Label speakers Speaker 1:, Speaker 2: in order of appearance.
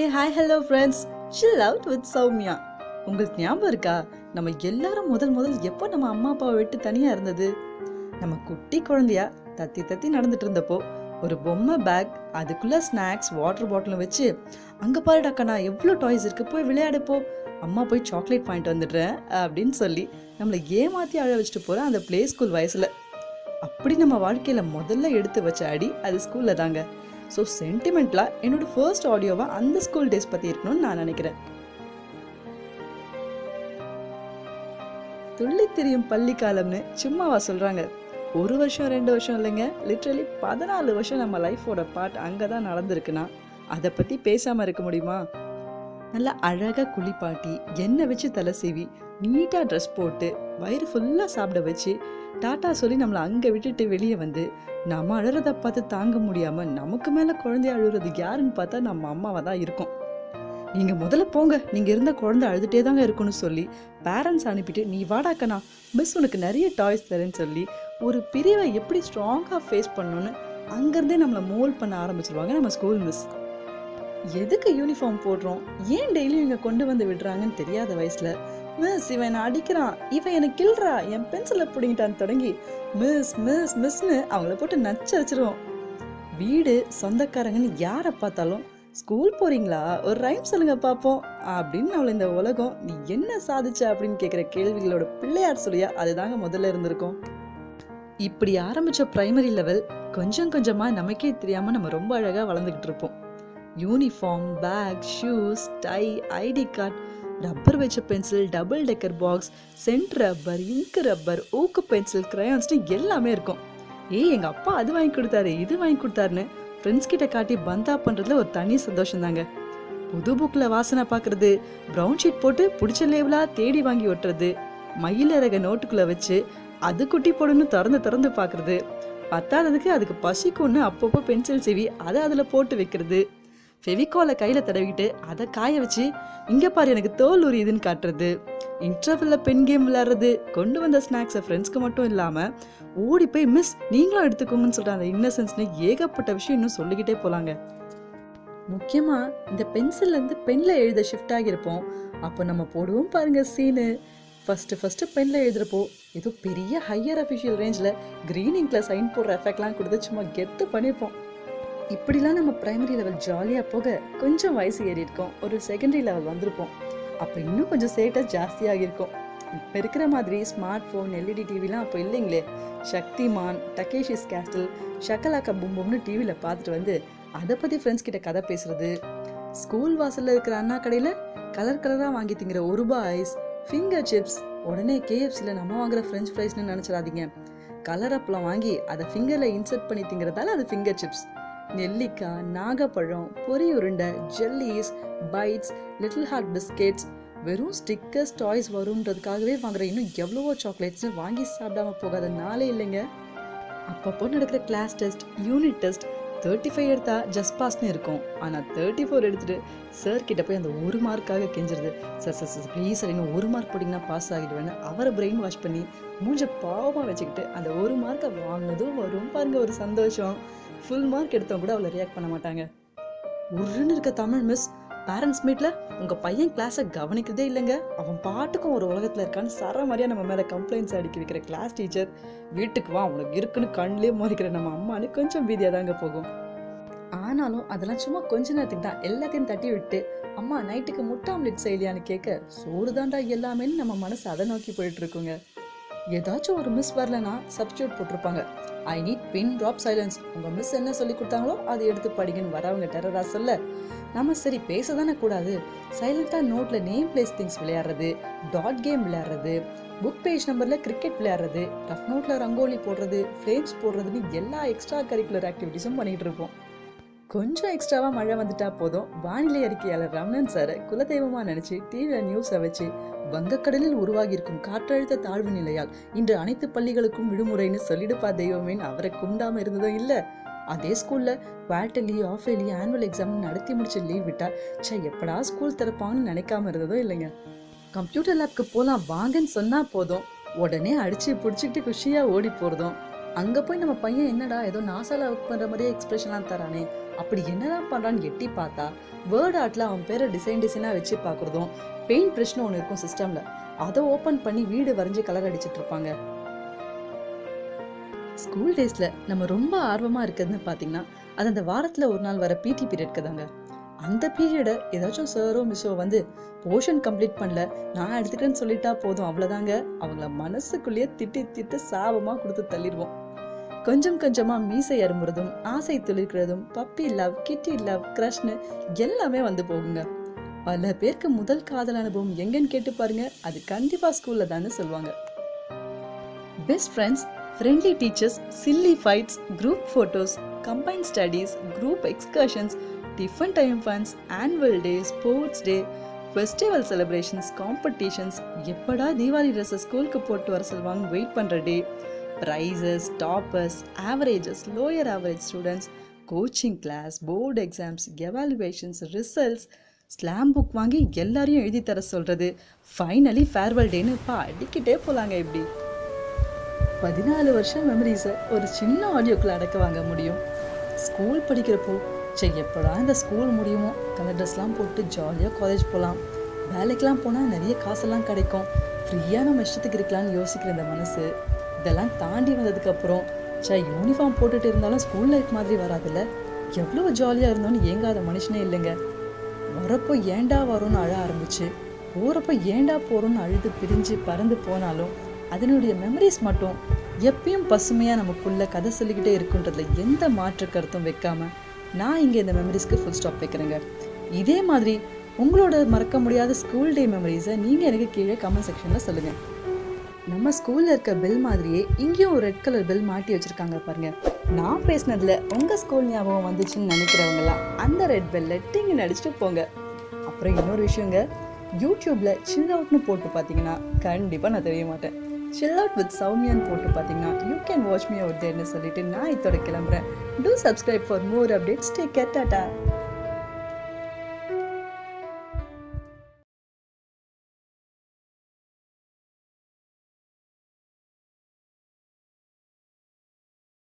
Speaker 1: A hi hello friends chill out with Soumya உங்களுக்கு ஞாபகம் இருக்கா? நம்ம எல்லாரும் முதல் முதல் எப்போ நம்ம அம்மா அப்பாவை விட்டு தனியாக இருந்தது? நம்ம குட்டி குழந்தையா தத்தி தத்தி நடந்துட்டு இருந்தப்போ ஒரு பொம்மை பேக் அதுக்குள்ள ஸ்நாக்ஸ் வாட்டர் பாட்டிலும் வச்சு அங்கே பாருடாக்கா நான் எவ்வளோ டாய்ஸ் இருக்குது போய் விளையாடப்போ அம்மா போய் சாக்லேட் வாங்கிட்டு வந்துடுறேன் அப்படின்னு சொல்லி நம்மளை ஏமாற்றி அழ வச்சுட்டு போகிறேன் அந்த ப்ளே ஸ்கூல் வயசில். அப்படி நம்ம வாழ்க்கையில் முதல்ல எடுத்து வச்ச அடி அது ஸ்கூலில் தாங்க. ஸோ சென்டிமெண்ட்லாம் என்னோட ஃபர்ஸ்ட் ஆடியோவை அந்த ஸ்கூல் டேஸ் பற்றி இருக்கணும்னு நான் நினைக்கிறேன். துள்ளி தெரியும் பள்ளி காலம்னு சும்மாவா சொல்கிறாங்க ஒரு வருஷம் ரெண்டு வருஷம் இல்லைங்க. லிட்ரலி பதினாலு வருஷம் நம்ம லைஃபோட பார்ட் அங்கே தான் நடந்திருக்குன்னா அதை பற்றி பேசாமல் இருக்க முடியுமா? நல்லா அழகாக குளிப்பாட்டி எண்ணெய் வச்சு தலை சீவி நீட்டாக ட்ரெஸ் போட்டு வயிறு ஃபுல்லாக சாப்பிட வச்சு டாட்டா சொல்லி நம்மளை அங்கே விட்டுட்டு வெளியே வந்து நம்ம அழுறத பார்த்து தாங்க முடியாமல் நமக்கு மேலே குழந்தைய அழுகிறது யாருன்னு பார்த்தா நம்ம அம்மாவை தான் இருக்கும். நீங்கள் முதல்ல போங்க. நீங்கள் இருந்த குழந்தை அழுதுகிட்டே தாங்க இருக்குன்னு சொல்லி பேரண்ட்ஸ் அனுப்பிட்டு நீ வாடாக்கண்ணா மிஸ் உனக்கு நிறைய டாய்ஸ் தரேன்னு சொல்லி ஒரு பிரிவை எப்படி ஸ்ட்ராங்காக ஃபேஸ் பண்ணணும்னு அங்கேருந்தே நம்மளை மோல் பண்ண ஆரம்பிச்சிருவாங்க நம்ம ஸ்கூல் மிஸ் எதுக்கு யூனிஃபார்ம் போடுறோம்? ஏன் டெய்லியும் இங்கே கொண்டு வந்து விடுறாங்கன்னு தெரியாத வயசில்? மிஸ் இவன் என்னை அடிக்கிறான்? இவன் என்னை கில்றா என் பென்சிலை பிடிங்கிட்டான்னு தொடங்கி மிஸ் மிஸ் மிஸ்னு அவங்கள போட்டு நச்சு வச்சிருவோம் வீடு சொந்தக்காரங்கன்னு யாரை பார்த்தாலும் ஸ்கூல் போறீங்களா? ஒரு ரைம் சொல்லுங்க பார்ப்போம் அப்படின்னு அவளை இந்த உலகம் நீ என்ன சாதிச்ச? அப்படின்னு கேட்குற கேள்விகளோட பிள்ளையார் சொல்லியா அதுதாங்க முதல்ல இருந்திருக்கும். இப்படி ஆரம்பிச்ச பிரைமரி லெவல் கொஞ்சம் கொஞ்சமாக நமக்கே தெரியாமல் நம்ம ரொம்ப அழகாக வளர்ந்துக்கிட்டு இருப்போம். Uniform bag shoes tie ID card rubber வச்ச pencil double decker box scent rubber ink rubber ஊக்கு பென்சில் கிரையான்ஸ்னு எல்லாமே இருக்கும். ஏய் எங்கள் அப்பா அது வாங்கி கொடுத்தாரு இது வாங்கி கொடுத்தாருன்னு ஃப்ரெண்ட்ஸ் கிட்ட காட்டி பந்தா பண்ணுறதுல ஒரு தனி சந்தோஷம் தாங்க புது புக்கில் வாசனை பார்க்கறது ப்ரௌன் ஷீட் போட்டு பிடிச்ச லேபிளாக தேடி வாங்கி ஒட்டுறது மயிலரக நோட்டுக்குள்ளே வச்சு அது குட்டி போடுன்னு திறந்து திறந்து பார்க்குறது பத்தாததுக்கு அதுக்கு பசிக்கும்னு அப்பப்போ பென்சில் சீவி அதை அதில் போட்டு வைக்கிறது. ஃபெவிகோலை கையில் தடவிக்கிட்டு அதை காய வச்சு இங்கே பாரு எனக்கு தோல் உரியுதுன்னு காட்டுறது. இன்டர்வெல்ல பென் கேம் விளையாடுறது கொண்டு வந்த ஸ்நாக்ஸை ஃப்ரெண்ட்ஸ்க்கு மட்டும் இல்லாமல் ஓடி போய் மிஸ் நீங்களும் எடுத்துக்கோங்கன்னு சொல்கிற அந்த இன்னசென்ஸ்னு ஏகப்பட்ட விஷயம் இன்னும் சொல்லிக்கிட்டே போகலாங்க முக்கியமாக இந்த பென்சில்லேருந்து பெனில் எழுத ஷிஃப்ட் ஆகியிருப்போம். அப்போ நம்ம போடுவோம் பாருங்கள் சீனு ஃபஸ்ட்டு ஃபஸ்ட்டு பெனில் எழுதுகிறப்போ ஏதோ பெரிய ஹையர் அஃபிஷியல் ரேஞ்சில் க்ரீன் இங்கில் சைன் போடுற எஃபெக்ட்லாம் கொடுத்து சும்மா கெத்து பண்ணியிருப்போம் இப்படிலாம் நம்ம பிரைமரி லெவல் ஜாலியாக போக கொஞ்சம் வயசு ஏறி இருக்கோம். ஒரு செகண்டரி லெவல் வந்திருப்போம். அப்போ இன்னும் கொஞ்சம் சேட்டாக ஜாஸ்தியாகிருக்கும் இப்போ இருக்கிற மாதிரி ஸ்மார்ட் ஃபோன் எல்இடி டிவிலாம் அப்போ இல்லைங்களே. சக்திமான் டகேஷிஸ் கேஸ்டல் ஷக்கலாக்கா பும்பும்னு டிவியில் பார்த்துட்டு வந்து அதை பற்றி ஃப்ரெண்ட்ஸ் கிட்ட கதை பேசுறது. ஸ்கூல் வாசலில் இருக்கிற அண்ணா கடையில் கலர் கலராக வாங்கி திங்கிற ஒரு ரூபாய் ஐஸ் ஃபிங்கர் சிப்ஸ் உடனே கேஎஃப்சியில் நம்ம வாங்குற ஃப்ரெஞ்ச் ஃப்ரைஸ்னு நினச்சிடாதீங்க. கலர் அப்பளம் வாங்கி அதை ஃபிங்கரில் இன்சர்ட் பண்ணி திங்கிறதால அது ஃபிங்கர் சிப்ஸ் நெல்லிக்காய் நாகப்பழம் பொறி உருண்டை jellies bites little heart biscuits வெறும் ஸ்டிக்கர்ஸ் டாய்ஸ் வரும்ன்றதுக்காகவே வாங்குற இன்னும் எவ்வளவோ சாக்லேட்ஸ்னு வாங்கி சாப்பிடாம போகாத நாளே இல்லைங்க. அப்பப்போ நடக்கிற class test unit test thirty five எடுத்தா ஜஸ்ட் பாஸ்னு இருக்கும். ஆனால் தேர்ட்டி ஃபோர் எடுத்துட்டு சார் கிட்ட போய் அந்த ஒரு மார்க்காக கெஞ்சிருது. Sir sir sir please sir இன்னும் ஒரு மார்க் போட்டிங்கன்னா பாஸ் ஆகிடுவேன்னு அவரை பிரெயின் வாஷ் பண்ணி மூஞ்ச பாவமாக வச்சுக்கிட்டு அந்த ஒரு மார்க்கை வாங்கினதும் வரும் பாருங்க ஒரு சந்தோஷம். ஃபுல் மார்க் எடுத்தவங்க கூட அவளை ரியாக்ட் பண்ண மாட்டாங்க. உருன்னு இருக்க தமிழ் மிஸ் பேரண்ட்ஸ் மீட்டில் உங்கள் பையன் கிளாஸை கவனிக்கிறதே இல்லைங்க. அவன் பாட்டுக்கும் ஒரு உலகத்தில் இருக்கான்னு சர மாதிரியாக நம்ம மேலே கம்ப்ளைண்ட்ஸ் அடிக்க வைக்கிற கிளாஸ் டீச்சர் வீட்டுக்கு வா அவனுக்கு இருக்குன்னு கண்ணிலே மோதிக்கிற நம்ம அம்மானு கொஞ்சம் பீதியாக தாங்க போகும். ஆனாலும் அதெல்லாம் சும்மா கொஞ்ச நேரத்துக்கு தான் எல்லாத்தையும் தட்டி விட்டு அம்மா நைட்டுக்கு முட்டை ஆம்லெட் செய்யலையான்னு கேட்க சோறு தாண்டா எல்லாமேன்னு நம்ம மனசு அதை நோக்கி போயிட்டு இருக்கோங்க. ஏதாச்சும் ஒரு மிஸ் வரலனா சப்ஸ்டியூட் போட்டிருப்பாங்க. I need pin drop silence உங்கள் மிஸ் என்ன சொல்லி கொடுத்தாங்களோ அதை எடுத்து படிங்கன்னு வரவங்க டெரரா சொல்ல. நம்ம சரி பேச தானே கூடாது சைலண்ட்டாக நோட்டில் நேம் பிளேஸ் திங்ஸ் விளையாடுறது டாட் கேம் விளையாடுறது புக் பேஜ் நம்பரில் கிரிக்கெட் விளையாடுறது ரஃப் நோட்டில் ரங்கோலி போடுறது ஃப்ளேம்ஸ் போடுறதுன்னு எல்லா எக்ஸ்ட்ரா கரிக்குலர் ஆக்டிவிட்டிஸும் பண்ணிகிட்டு இருப்போம். கொஞ்சம் எக்ஸ்ட்ராவாக மழை வந்துட்டா போதும். வானிலை அறிக்கையாளர் ரமணன் சாரை குலதெய்வமாக நினச்சி டிவியில் நியூஸை வச்சு வங்கக்கடலில் உருவாகியிருக்கும் காற்றழுத்த தாழ்வு நிலையால் இன்று அனைத்து பள்ளிகளுக்கும் விடுமுறைன்னு சொல்லிடுப்பா தெய்வமேன்னு அவரை கும்பிடாம இருந்ததும் இல்ல. அதே ஸ்கூல்ல quarterly half yearly annual exam நடத்தி முடிச்சு லீவ் விட்டா ச்சே எப்படா ஸ்கூல் திறப்பாங்கன்னு நினைக்காம இருந்ததும் இல்லைங்க. கம்ப்யூட்டர் லேப்க்கு போலாம் வாங்கன்னு சொன்னா போதும். உடனே அடிச்சு பிடிச்சிக்கிட்டு குஷியா ஓடி போறதும். அங்க போய் நம்ம பையன் என்னடா ஏதோ நாசால ஒர்க் பண்ற மாதிரியே எக்ஸ்பிரஷன்லாம் தரானே. அப்படி என்னதான் பண்றான்னு எட்டி பார்த்தா வேர்ட் ஆர்ட்ல அவன் பேரை டிசைன் டிசைனா வச்சு பார்க்குறதும் பெயிண்ட் பிரச்சனை ஒன்று இருக்கும் சிஸ்டம்ல அதை ஓப்பன் பண்ணி வீடு வரைஞ்சி கலர் அடிச்சிட்டு இருப்பாங்க. ஸ்கூல் டேஸ்ல நம்ம ரொம்ப ஆர்வமா இருக்கிறதுன்னு பார்த்தீங்கன்னா அது அந்த வாரத்துல ஒரு நாள் வர பிடி பீரியட்க்கு தாங்க. அந்த பீரியடை ஏதாச்சும் சாரோ மிஸ்ஸோ வந்து போர்ஷன் கம்ப்ளீட் பண்ணல நான் எடுத்துக்கிறேன்னு சொல்லிட்டா போதும் அவ்வளோதாங்க அவங்கள மனசுக்குள்ளேயே திட்டி திட்டு சாபமா கொடுத்து தள்ளிடுவோம். கொஞ்சம் கொஞ்சமாக மீசை அரும்புறதும் ஆசை துளிர்க்கிறதும் பப்பி லவ் கிட்டி லவ் க்ரஷ்னு எல்லாமே வந்து போகுங்க. பல பேருக்கு முதல் காதல் அனுபவம் எங்கன்னு கேட்டு பாருங்க. அது கண்டிப்பாக ஸ்கூலில் தானே சொல்லுவாங்க. Best friends friendly teachers silly fights group photos combine studies group excursions tiffin time funs annual day sports day festival celebrations competitions எப்படா தீபாவளி ட்ரெஸ்ஸை ஸ்கூலுக்கு போட்டு வர சொல்லுவாங்க வெயிட் பண்ணுற day prizes toppers averages lower average students coaching class board exams evaluations results slam book வாங்கி எல்லாரையும் எழுதி தர சொல்கிறது ஃபைனலி ஃபேர்வெல் டேன்னு இப்போ அடிக்கிட்டே போகலாங்க இப்படி. பதினாலு வருஷம் மெமரிஸை ஒரு சின்ன ஆடியோக்குள்ள அடக்க வாங்க முடியும். ஸ்கூல் படிக்கிறப்போ சரி எப்படா இந்த ஸ்கூல் முடியுமோ? கலர் ட்ரெஸ்லாம் போட்டு ஜாலியாக காலேஜ் போகலாம் வேலைக்கெலாம் போனால் நிறைய காசெல்லாம் கிடைக்கும். ஃப்ரீயாக நம்ம இஷ்டத்துக்கு இருக்கலாம்னு யோசிக்கிற இந்த மனசு. இதெல்லாம் தாண்டி வந்ததுக்கப்புறம் சே யூனிஃபார்ம் போட்டுட்டு இருந்தாலும் ஸ்கூல் லைஃப் மாதிரி வராதுல்ல? எவ்வளோ ஜாலியாக இருந்தோன்னு ஏங்காத மனுஷனே இல்லைங்க. வரப்போ ஏண்டா வரும்னு அழ ஆரம்பிச்சு போகிறப்போ ஏண்டா போகிறோம்னு அழுது பிரிஞ்சு பறந்து போனாலும் அதனுடைய மெமரிஸ் மட்டும் எப்பயும் பசுமையாக நமக்குள்ளே கதை சொல்லிக்கிட்டே இருக்குன்றதுல எந்த மாற்று கருத்தும் வைக்காமல் நான் இங்கே இந்த மெமரிஸ்க்கு ஃபுல் ஸ்டாப் வைக்கிறேங்க. இதே மாதிரி உங்களோட மறக்க முடியாத ஸ்கூல் டே மெமரிஸை நீங்கள் எனக்கு கீழே கமெண்ட் செக்ஷனில் சொல்லுங்கள் நம்ம ஸ்கூல்ல இருக்க பெல் மாதிரியே இங்கேயும் ஒரு ரெட் கலர் பெல் மாட்டி வச்சிருக்காங்க பாருங்க. நான் பேசினதுல உங்க ஸ்கூல் ஞாபகம் வந்துச்சுன்னு நினைக்கிறவங்களாம் அந்த ரெட் பெல்ல டிங்கு நடிச்சுட்டு போங்க. அப்புறம் இன்னொரு விஷயங்க யூடியூப்ல சில் அவுட்னு போட்டு பார்த்தீங்கன்னா கண்டிப்பா நான் தெரிய மாட்டேன். சில் அவுட் வித் சௌமியான்னு போட்டு பார்த்தீங்கன்னா you can watch me out தேர்னு சொல்லிட்டு நான் இதோட கிளம்புறேன். Do subscribe for more updates take கேட்டாட்டா